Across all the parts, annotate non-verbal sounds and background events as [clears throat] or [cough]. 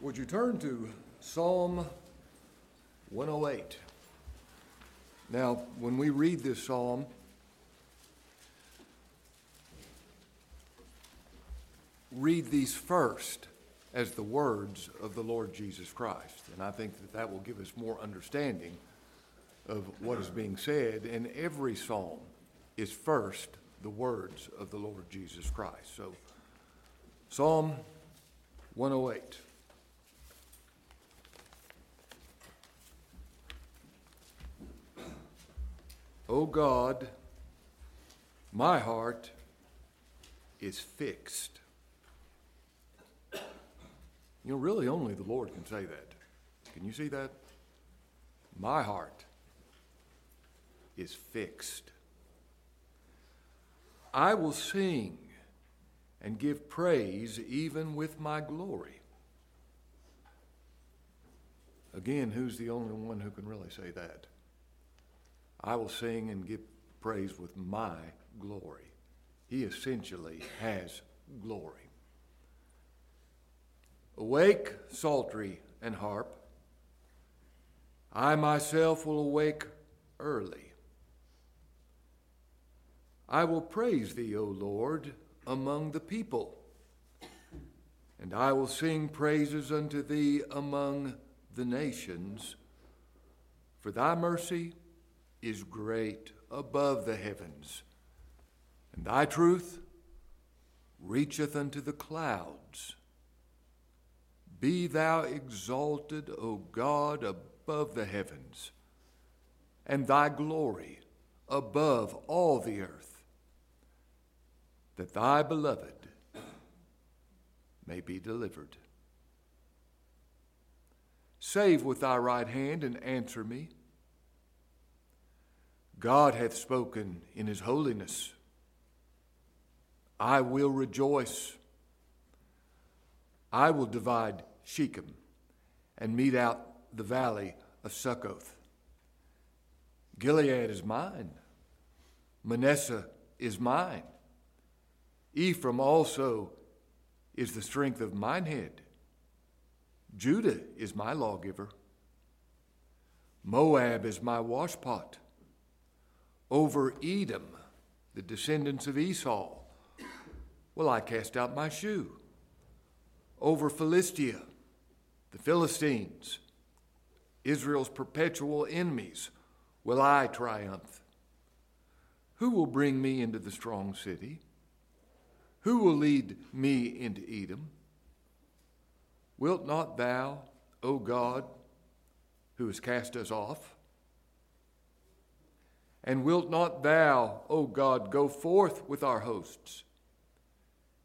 Would you turn to Psalm 108? Now, when we read this psalm, read these first as the words of the Lord Jesus Christ. And I think that that will give us more understanding of what is being said. And every psalm is first the words of the Lord Jesus Christ. So, Psalm 108. O God, my heart is fixed. You know, really only the Lord can say that. Can you see that? My heart is fixed. I will sing and give praise even with my glory. Again, who's the only one who can really say that? I will sing and give praise with my glory. He essentially has glory. Awake, psaltery and harp. I myself will awake early. I will praise thee, O Lord, among the people, and I will sing praises unto thee among the nations. For thy mercy is great above the heavens, and thy truth reacheth unto the clouds. Be thou exalted, O God, above the heavens, and thy glory above all the earth, that thy beloved may be delivered. Save with thy right hand and answer me. God hath spoken in his holiness. I will rejoice. I will divide Shechem and mete out the valley of Succoth. Gilead is mine. Manasseh is mine. Ephraim also is the strength of mine head. Judah is my lawgiver. Moab is my washpot over Edom, the descendants of Esau, will I cast out my shoe. Over Philistia, the Philistines, Israel's perpetual enemies, will I triumph. Who will bring me into the strong city? Who will lead me into Edom? Wilt not thou, O God, who has cast us off, and wilt not thou, O God, go forth with our hosts?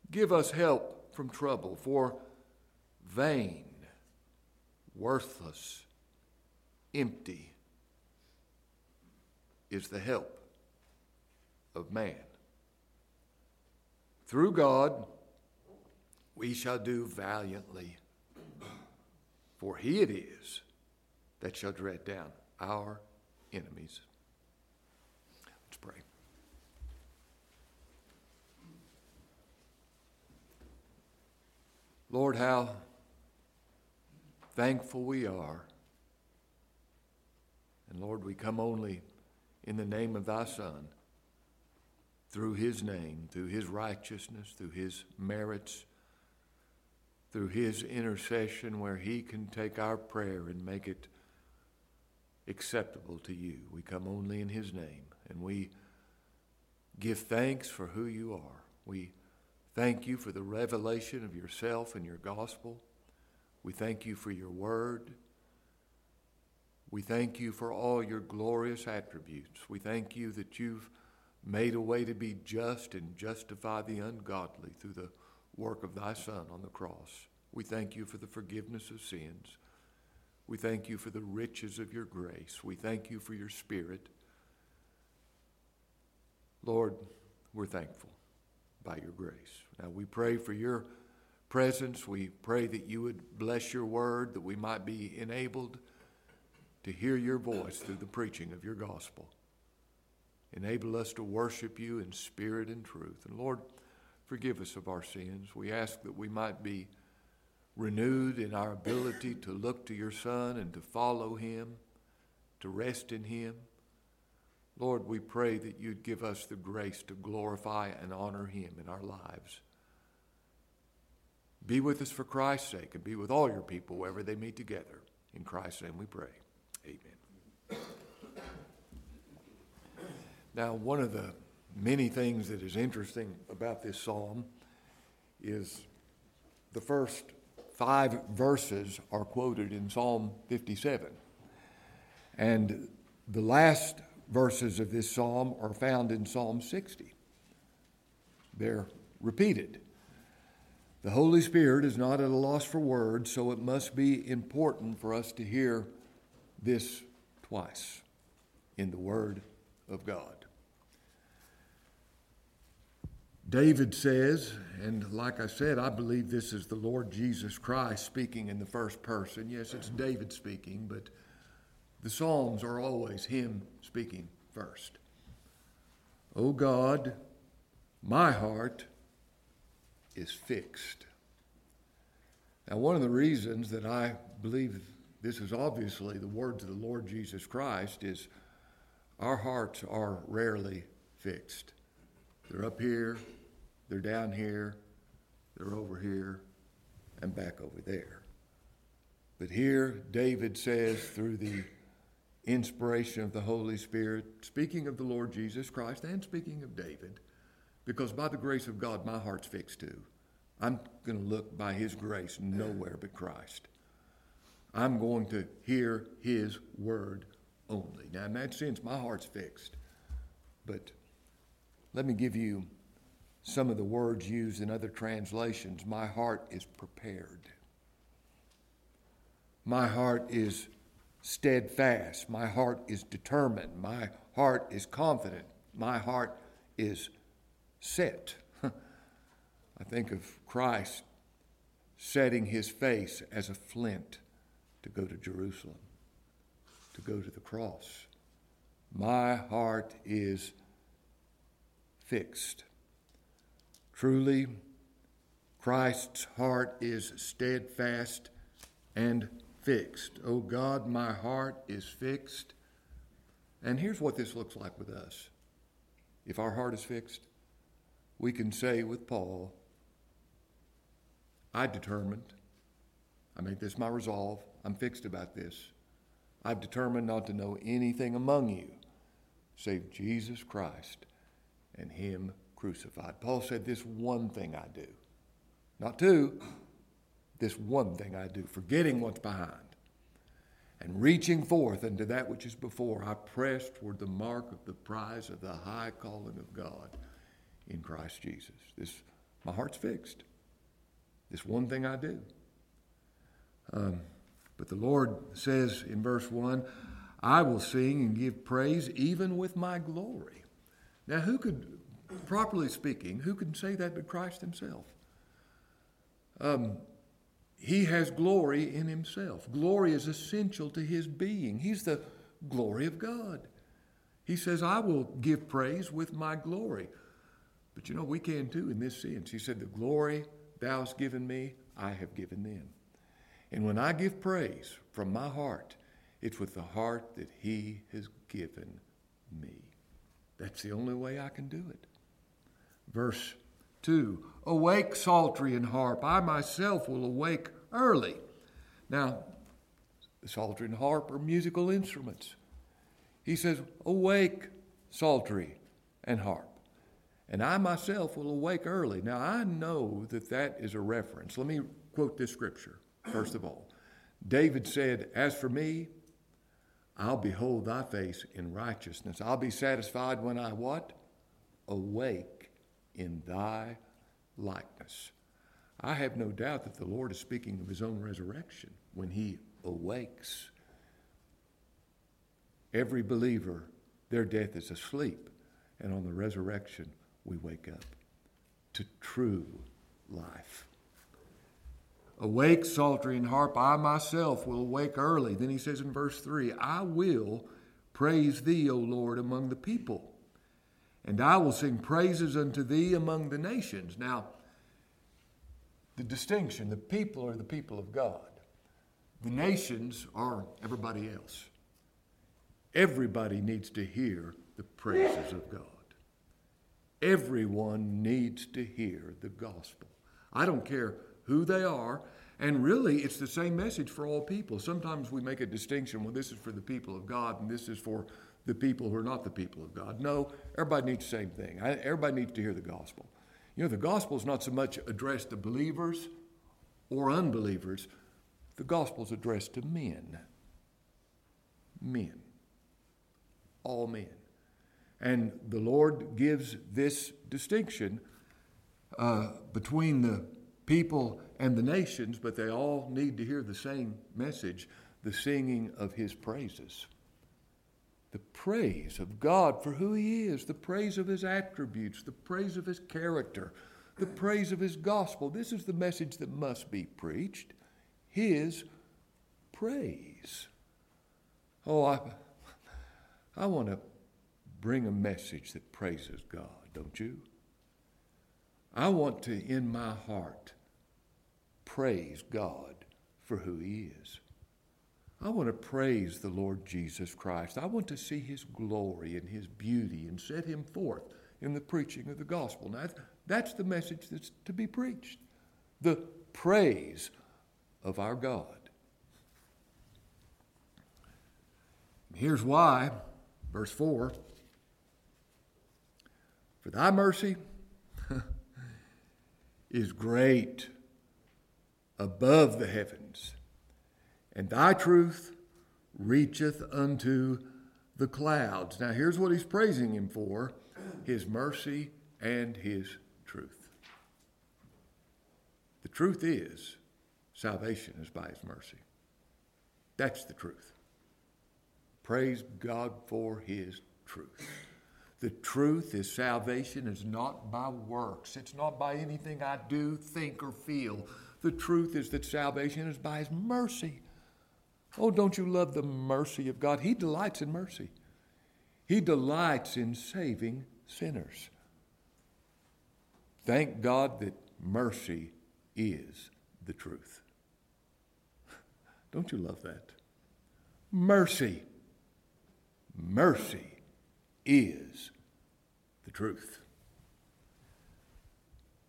Give us help from trouble, for vain, worthless, empty is the help of man. Through God, we shall do valiantly, for he it is that shall tread down our enemies. Pray. Lord, how thankful we are. And Lord, we come only in the name of thy Son, through his name, through his righteousness, through his merits, through his intercession, where he can take our prayer and make it acceptable to you. We come only in his name. And we give thanks for who you are. We thank you for the revelation of yourself and your gospel. We thank you for your word. We thank you for all your glorious attributes. We thank you that you've made a way to be just and justify the ungodly through the work of thy Son on the cross. We thank you for the forgiveness of sins. We thank you for the riches of your grace. We thank you for your Spirit. Lord, we're thankful by your grace. Now we pray for your presence. We pray that you would bless your word, that we might be enabled to hear your voice through the preaching of your gospel. Enable us to worship you in spirit and truth. And Lord, forgive us of our sins. We ask that we might be renewed in our ability to look to your Son and to follow him, to rest in him. Lord, we pray that you'd give us the grace to glorify and honor him in our lives. Be with us for Christ's sake and be with all your people wherever they meet together. In Christ's name we pray. Amen. Now, one of the many things that is interesting about this psalm is the first five verses are quoted in Psalm 57. And the last verses of this psalm are found in Psalm 60. They're repeated. The Holy Spirit is not at a loss for words, so it must be important for us to hear this twice in the Word of God. David says, and like I said, I believe this is the Lord Jesus Christ speaking in the first person. Yes, it's David speaking, but the Psalms are always him speaking first. O oh God, my heart is fixed. Now, one of the reasons that I believe this is obviously the words of the Lord Jesus Christ is our hearts are rarely fixed. They're up here, they're down here, they're over here, and back over there. But here, David says, through the inspiration of the Holy Spirit, speaking of the Lord Jesus Christ and speaking of David, because by the grace of God, my heart's fixed too. I'm going to look by His grace nowhere but Christ. I'm going to hear His word only. Now, in that sense, my heart's fixed. But let me give you some of the words used in other translations. My heart is prepared. My heart is steadfast. My heart is determined. My heart is confident. My heart is set. [laughs] I think of Christ setting his face as a flint to go to Jerusalem, to go to the cross. My heart is fixed. Truly, Christ's heart is steadfast and fixed. Oh God, my heart is fixed. And here's what this looks like with us. If our heart is fixed, we can say with Paul, I determined, I made this my resolve, I'm fixed about this. I've determined not to know anything among you save Jesus Christ and Him crucified. Paul said, This one thing I do, not two, this one thing I do, forgetting what's behind and reaching forth unto that which is before, I press toward the mark of the prize of the high calling of God in Christ Jesus. This, my heart's fixed. This one thing I do. Um, but the Lord says in verse 1 I will sing and give praise even with my glory. Now, who could, properly speaking, who can say that but Christ Himself? Um, he has glory in Himself. Glory is essential to His being. He's the glory of God. He says, I will give praise with my glory. But you know, we can too in this sense. He said, The glory thou hast given me, I have given them. And when I give praise from my heart, it's with the heart that He has given me. That's the only way I can do it. Verse 2 Awake, psaltery and harp. I myself will awake early. Now, psaltery and harp are musical instruments. He says, Awake, psaltery and harp. And I myself will awake early. Now, I know that that is a reference. Let me quote this scripture, first of all. David said, As for me, I'll behold thy face in righteousness. I'll be satisfied when I what? Awake in thy likeness. I have no doubt that the Lord is speaking of his own resurrection when he awakes. Every believer, their death is asleep, and on the resurrection, we wake up to true life. Awake, psaltery and harp, I myself will awake early. Then he says in verse 3 I will praise thee, O Lord, among the people, and I will sing praises unto thee among the nations. Now, the distinction. The people are the people of God. The nations are everybody else. Everybody needs to hear the praises of God. Everyone needs to hear the gospel. I don't care who they are, and really it's the same message for all people. Sometimes we make a distinction well, this is for the people of God and this is for the people who are not the people of God. No, everybody needs the same thing. Everybody needs to hear the gospel. You know, the gospel is not so much addressed to believers or unbelievers, the gospel is addressed to men. Men. All men. And the Lord gives this distinction uh, between the people and the nations, but they all need to hear the same message the singing of His praises. The praise of God for who He is, the praise of His attributes, the praise of His character, the praise of His gospel. This is the message that must be preached His praise. Oh, I, I want to bring a message that praises God, don't you? I want to, in my heart, praise God for who He is. I want to praise the Lord Jesus Christ. I want to see His glory and His beauty and set Him forth in the preaching of the gospel. Now, that's the message that's to be preached the praise of our God. Here's why, verse 4 For thy mercy [laughs] is great above the heavens, and thy truth reacheth unto the clouds. Now, here's what he's praising him for his mercy and his truth. The truth is, salvation is by his mercy. That's the truth. Praise God for his truth. The truth is salvation is not by works. It's not by anything I do, think, or feel. The truth is that salvation is by his mercy. Oh, don't you love the mercy of God? He delights in mercy. He delights in saving sinners. Thank God that mercy is the truth. [laughs] Don't you love that? Mercy. Mercy is the truth.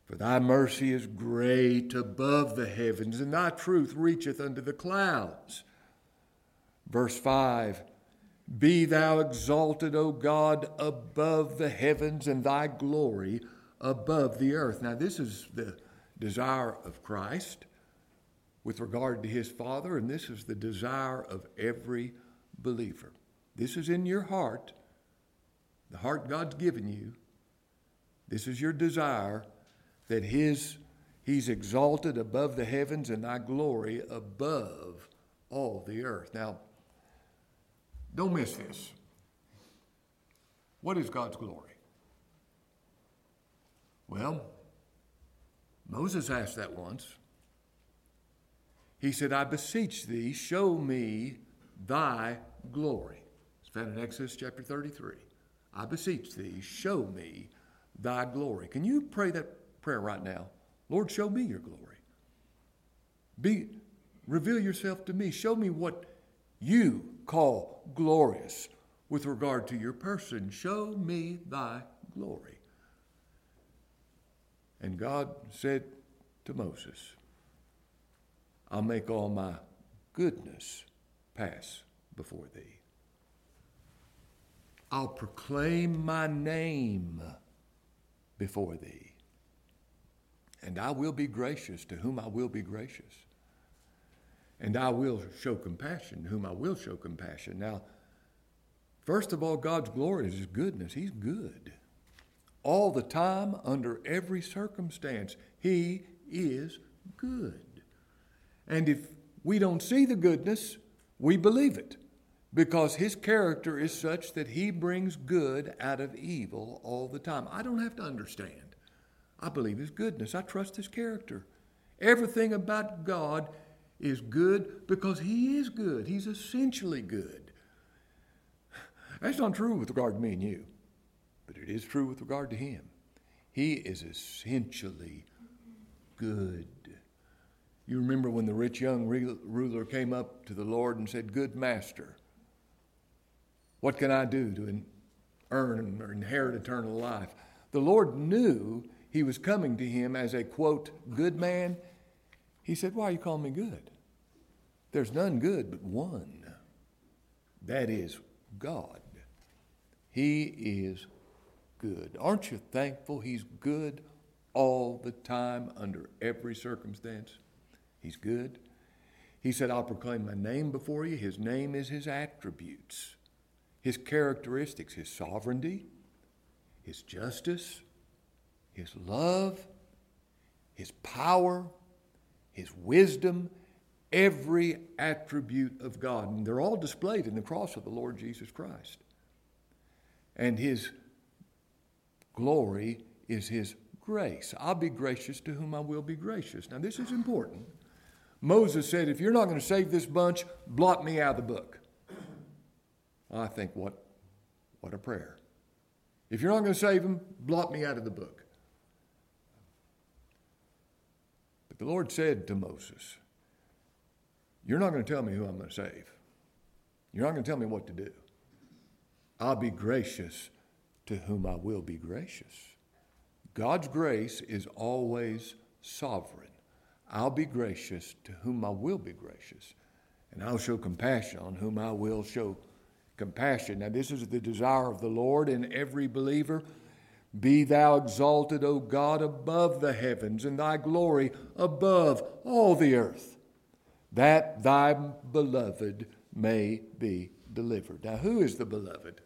For thy mercy is great above the heavens, and thy truth reacheth unto the clouds. Verse 5 Be thou exalted, O God, above the heavens, and thy glory above the earth. Now, this is the desire of Christ with regard to his Father, and this is the desire of every believer. This is in your heart, the heart God's given you. This is your desire that his, He's exalted above the heavens and thy glory above all the earth. Now, don't miss this. What is God's glory? Well, Moses asked that once. He said, I beseech thee, show me thy glory. It's found in Exodus chapter 33. I beseech thee, show me thy glory. Can you pray that prayer right now? Lord, show me your glory. Be, reveal yourself to me. Show me what you call glorious with regard to your person. Show me thy glory. And God said to Moses, I'll make all my goodness pass before thee. I'll proclaim my name before thee. And I will be gracious to whom I will be gracious. And I will show compassion whom I will show compassion. Now, first of all, God's glory is His goodness. He's good. All the time, under every circumstance, He is good. And if we don't see the goodness, we believe it because his character is such that he brings good out of evil all the time. I don't have to understand. I believe his goodness. I trust his character. Everything about God is good because he is good. He's essentially good. That's not true with regard to me and you, but it is true with regard to him. He is essentially good. You remember when the rich young ruler came up to the Lord and said, Good master, what can I do to earn or inherit eternal life? The Lord knew he was coming to him as a quote, good man. He said, Why are you calling me good? There's none good but one. That is God. He is good. Aren't you thankful He's good all the time under every circumstance? He's good. He said, I'll proclaim my name before you. His name is His attributes, His characteristics, His sovereignty, His justice, His love, His power, His wisdom, every attribute of God. And they're all displayed in the cross of the Lord Jesus Christ. And His glory is His grace. I'll be gracious to whom I will be gracious. Now, this is important. Moses said, If you're not going to save this bunch, blot me out of the book. I think, what, what a prayer. If you're not going to save them, blot me out of the book. But the Lord said to Moses, You're not going to tell me who I'm going to save. You're not going to tell me what to do. I'll be gracious to whom I will be gracious. God's grace is always sovereign. I'll be gracious to whom I will be gracious, and I'll show compassion on whom I will show compassion. Now, this is the desire of the Lord in every believer. Be thou exalted, O God, above the heavens, and thy glory above all the earth, that thy beloved may be delivered. Now, who is the beloved?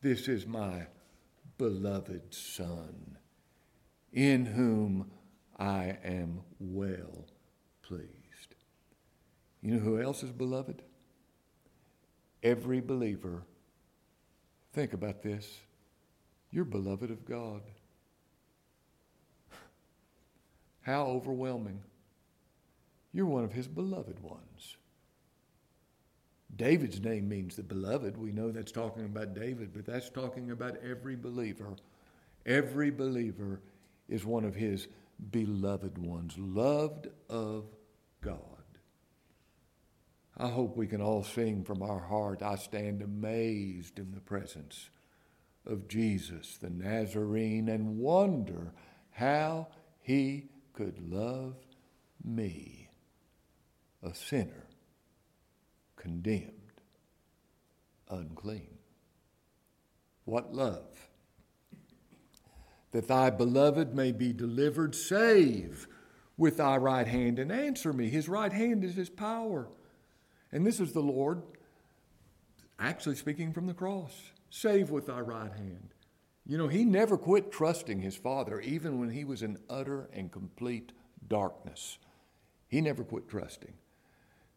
This is my beloved Son, in whom I am well pleased. You know who else is beloved? Every believer. Think about this. You're beloved of God. How overwhelming. You're one of his beloved ones. David's name means the beloved. We know that's talking about David, but that's talking about every believer. Every believer is one of his beloved ones, loved of God. I hope we can all sing from our heart, I stand amazed in the presence of Jesus the Nazarene and wonder how he could love me, a sinner condemned, unclean. What love! That thy beloved may be delivered, save with thy right hand and answer me. His right hand is his power. And this is the Lord actually speaking from the cross. Save with thy right hand. You know, he never quit trusting his Father, even when he was in utter and complete darkness. He never quit trusting.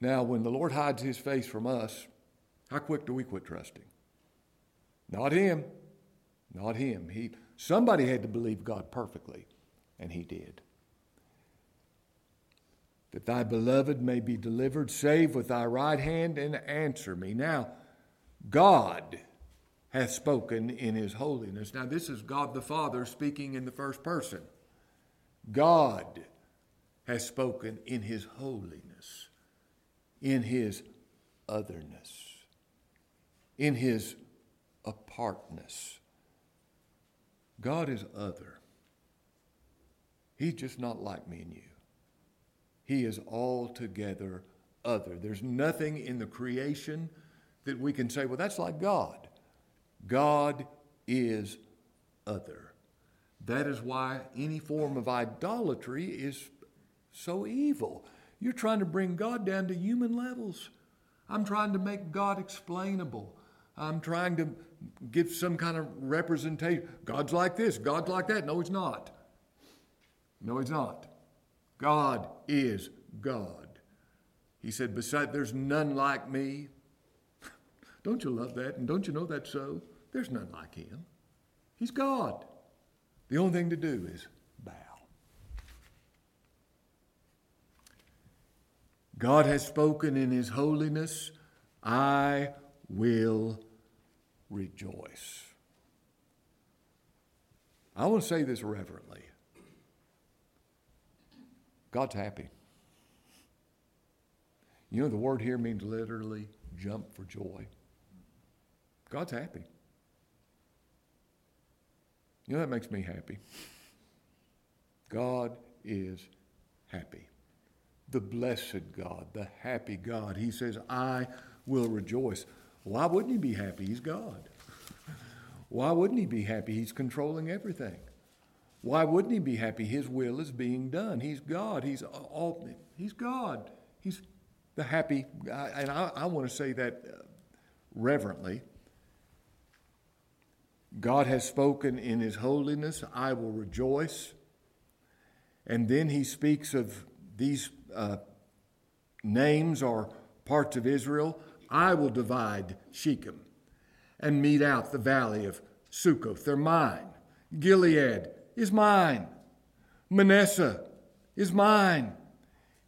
Now, when the Lord hides his face from us, how quick do we quit trusting? Not him. Not him. He, somebody had to believe God perfectly, and he did. That thy beloved may be delivered, save with thy right hand and answer me. Now, God hath spoken in his holiness. Now, this is God the Father speaking in the first person. God has spoken in his holiness in his otherness, in his apartness. God is other. He's just not like me and you. He is altogether other. There's nothing in the creation that we can say, well, that's like God. God is other. That is why any form of idolatry is so evil. You're trying to bring God down to human levels. I'm trying to make God explainable. I'm trying to give some kind of representation. God's like this, God's like that. No, He's not. No, He's not. God is God. He said, Beside, there's none like me. [laughs] don't you love that? And don't you know that's so? There's none like Him. He's God. The only thing to do is God has spoken in His holiness, I will rejoice. I want to say this reverently. God's happy. You know, the word here means literally jump for joy. God's happy. You know, that makes me happy. God is happy. The blessed God, the happy God. He says, I will rejoice. Why wouldn't he be happy? He's God. Why wouldn't he be happy? He's controlling everything. Why wouldn't he be happy? His will is being done. He's God. He's all. He's God. He's the happy. And I, I want to say that uh, reverently. God has spoken in His holiness. I will rejoice. And then he speaks of these uh, names or parts of Israel. I will divide Shechem and mete out the valley of Succoth. They're mine. Gilead is mine. Manasseh is mine.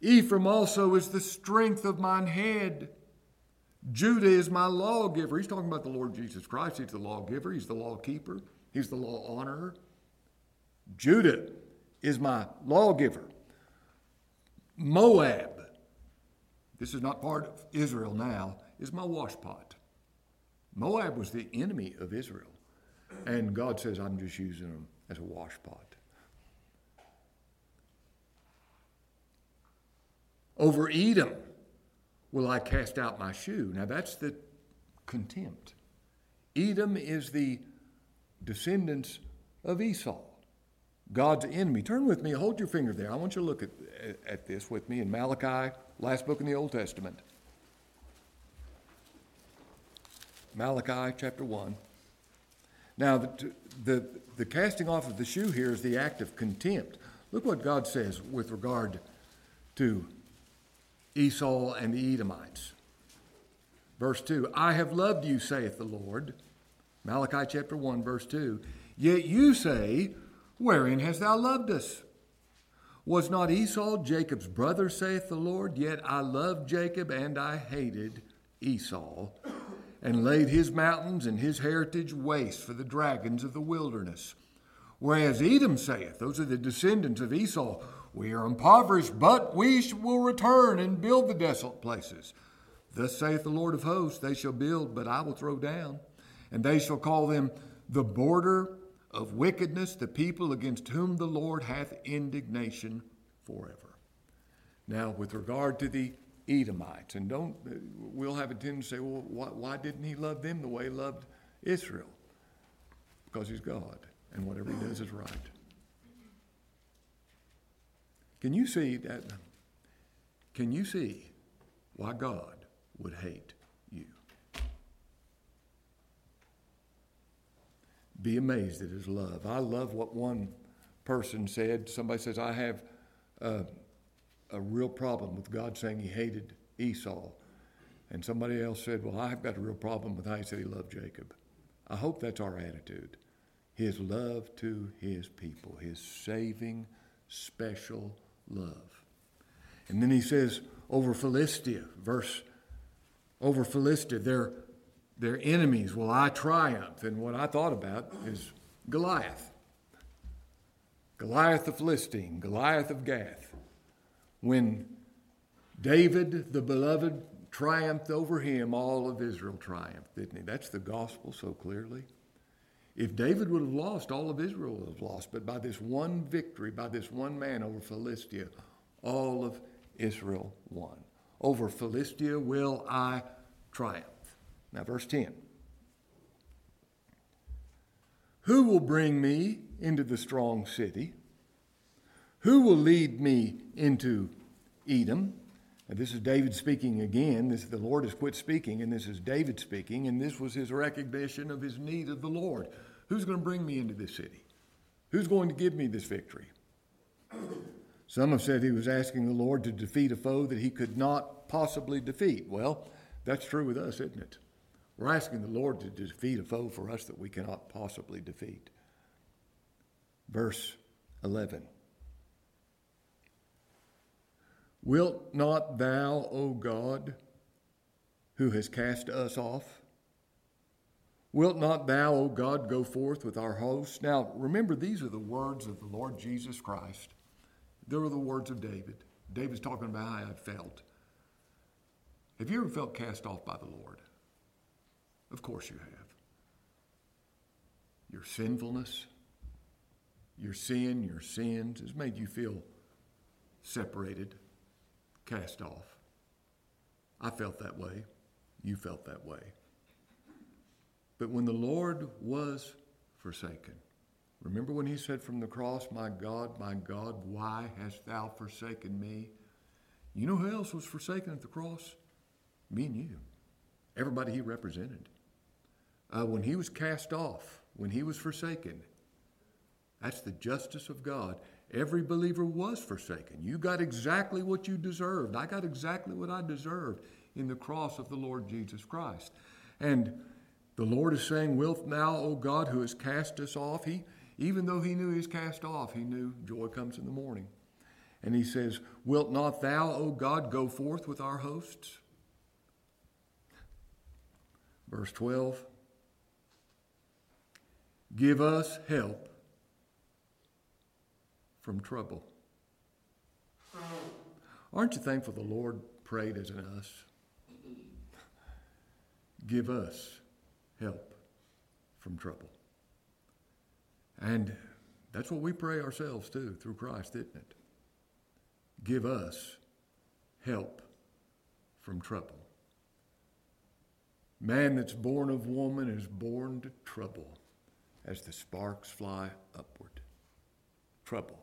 Ephraim also is the strength of mine head. Judah is my lawgiver. He's talking about the Lord Jesus Christ. He's the lawgiver, he's the lawkeeper, he's the law honorer. Judah is my lawgiver. Moab, this is not part of Israel now, is my washpot. Moab was the enemy of Israel. And God says, I'm just using them as a washpot. Over Edom will I cast out my shoe. Now that's the contempt. Edom is the descendants of Esau. God's enemy. Turn with me, hold your finger there. I want you to look at, at this with me in Malachi, last book in the Old Testament. Malachi chapter 1. Now, the, the, the casting off of the shoe here is the act of contempt. Look what God says with regard to Esau and the Edomites. Verse 2 I have loved you, saith the Lord. Malachi chapter 1, verse 2. Yet you say, Wherein hast thou loved us? Was not Esau Jacob's brother, saith the Lord? Yet I loved Jacob and I hated Esau, and laid his mountains and his heritage waste for the dragons of the wilderness. Whereas Edom saith, those are the descendants of Esau, we are impoverished, but we will return and build the desolate places. Thus saith the Lord of hosts, they shall build, but I will throw down, and they shall call them the border of wickedness, the people against whom the Lord hath indignation forever. Now, with regard to the Edomites, and don't, we'll have a tendency to say, well, why, why didn't he love them the way he loved Israel? Because he's God, and whatever he does is right. Can you see that? Can you see why God would hate be amazed at his love. I love what one person said. Somebody says, I have a, a real problem with God saying he hated Esau. And somebody else said, Well, I've got a real problem with how he said he loved Jacob. I hope that's our attitude. His love to his people, his saving, special love. And then he says, over Philistia, verse over Philistia, they're their enemies will I triumph. And what I thought about is Goliath. Goliath the Philistine, Goliath of Gath. When David, the beloved, triumphed over him, all of Israel triumphed, didn't he? That's the gospel so clearly. If David would have lost, all of Israel would have lost. But by this one victory, by this one man over Philistia, all of Israel won. Over Philistia will I triumph. Now, verse 10 Who will bring me into the strong city? Who will lead me into Edom? This is David speaking again. This the Lord has quit speaking, and this is David speaking, and this was his recognition of his need of the Lord. Who's going to bring me into this city? Who's going to give me this victory? [clears throat] Some have said he was asking the Lord to defeat a foe that he could not possibly defeat. Well, that's true with us, isn't it? We're asking the Lord to defeat a foe for us that we cannot possibly defeat. Verse 11 Wilt not thou, O God, who has cast us off? Wilt not thou, O God, go forth with our hosts? Now, remember, these are the words of the Lord Jesus Christ. there are the words of David. David's talking about how I felt. Have you ever felt cast off by the Lord? Of course you have. Your sinfulness, your sin, your sins has made you feel separated, cast off. I felt that way. You felt that way. But when the Lord was forsaken, remember when he said from the cross, My God, my God, why hast thou forsaken me? You know who else was forsaken at the cross? Me and you. Everybody he represented. Uh, when he was cast off, when he was forsaken, that's the justice of God. Every believer was forsaken. You got exactly what you deserved. I got exactly what I deserved in the cross of the Lord Jesus Christ. And the Lord is saying, Wilt thou, O God, who has cast us off? He, even though he knew he was cast off, he knew joy comes in the morning. And he says, Wilt not thou, O God, go forth with our hosts? Verse 12 Give us help from trouble. Aren't you thankful the Lord prayed as an us? Give us help from trouble. And that's what we pray ourselves too through Christ, isn't it? Give us help from trouble. Man that's born of woman is born to trouble as the sparks fly upward. Trouble.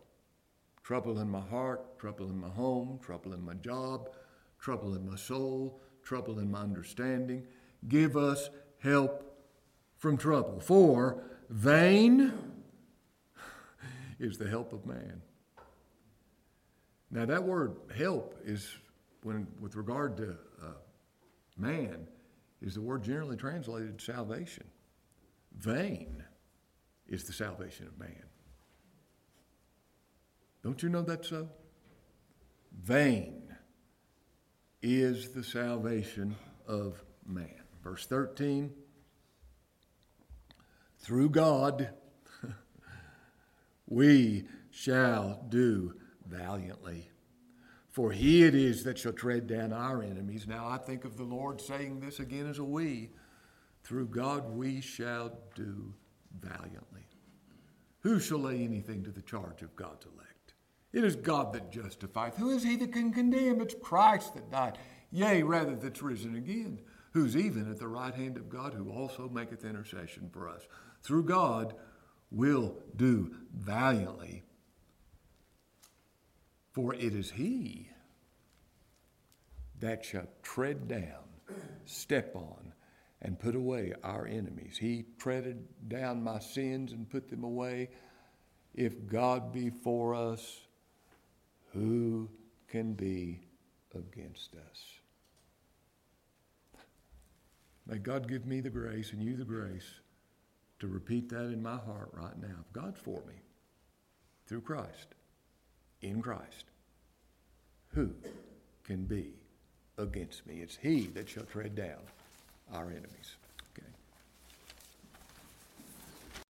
Trouble in my heart, trouble in my home, trouble in my job, trouble in my soul, trouble in my understanding. Give us help from trouble. For vain is the help of man. Now, that word help is, when, with regard to uh, man, is the word generally translated salvation. Vain is the salvation of man. Don't you know that's so? Vain is the salvation of man. Verse 13 Through God [laughs] we shall do valiantly. For he it is that shall tread down our enemies. Now I think of the Lord saying this again as a we. Through God we shall do valiantly. Who shall lay anything to the charge of God's elect? It is God that justifieth. Who is he that can condemn? It's Christ that died. Yea, rather, that's risen again, who's even at the right hand of God, who also maketh intercession for us. Through God, we'll do valiantly. For it is he that shall tread down, step on, and put away our enemies. He treaded down my sins and put them away. If God be for us, who can be against us? May God give me the grace and you the grace to repeat that in my heart right now. If God's for me, through Christ, in Christ, who can be against me? It's He that shall tread down our enemies.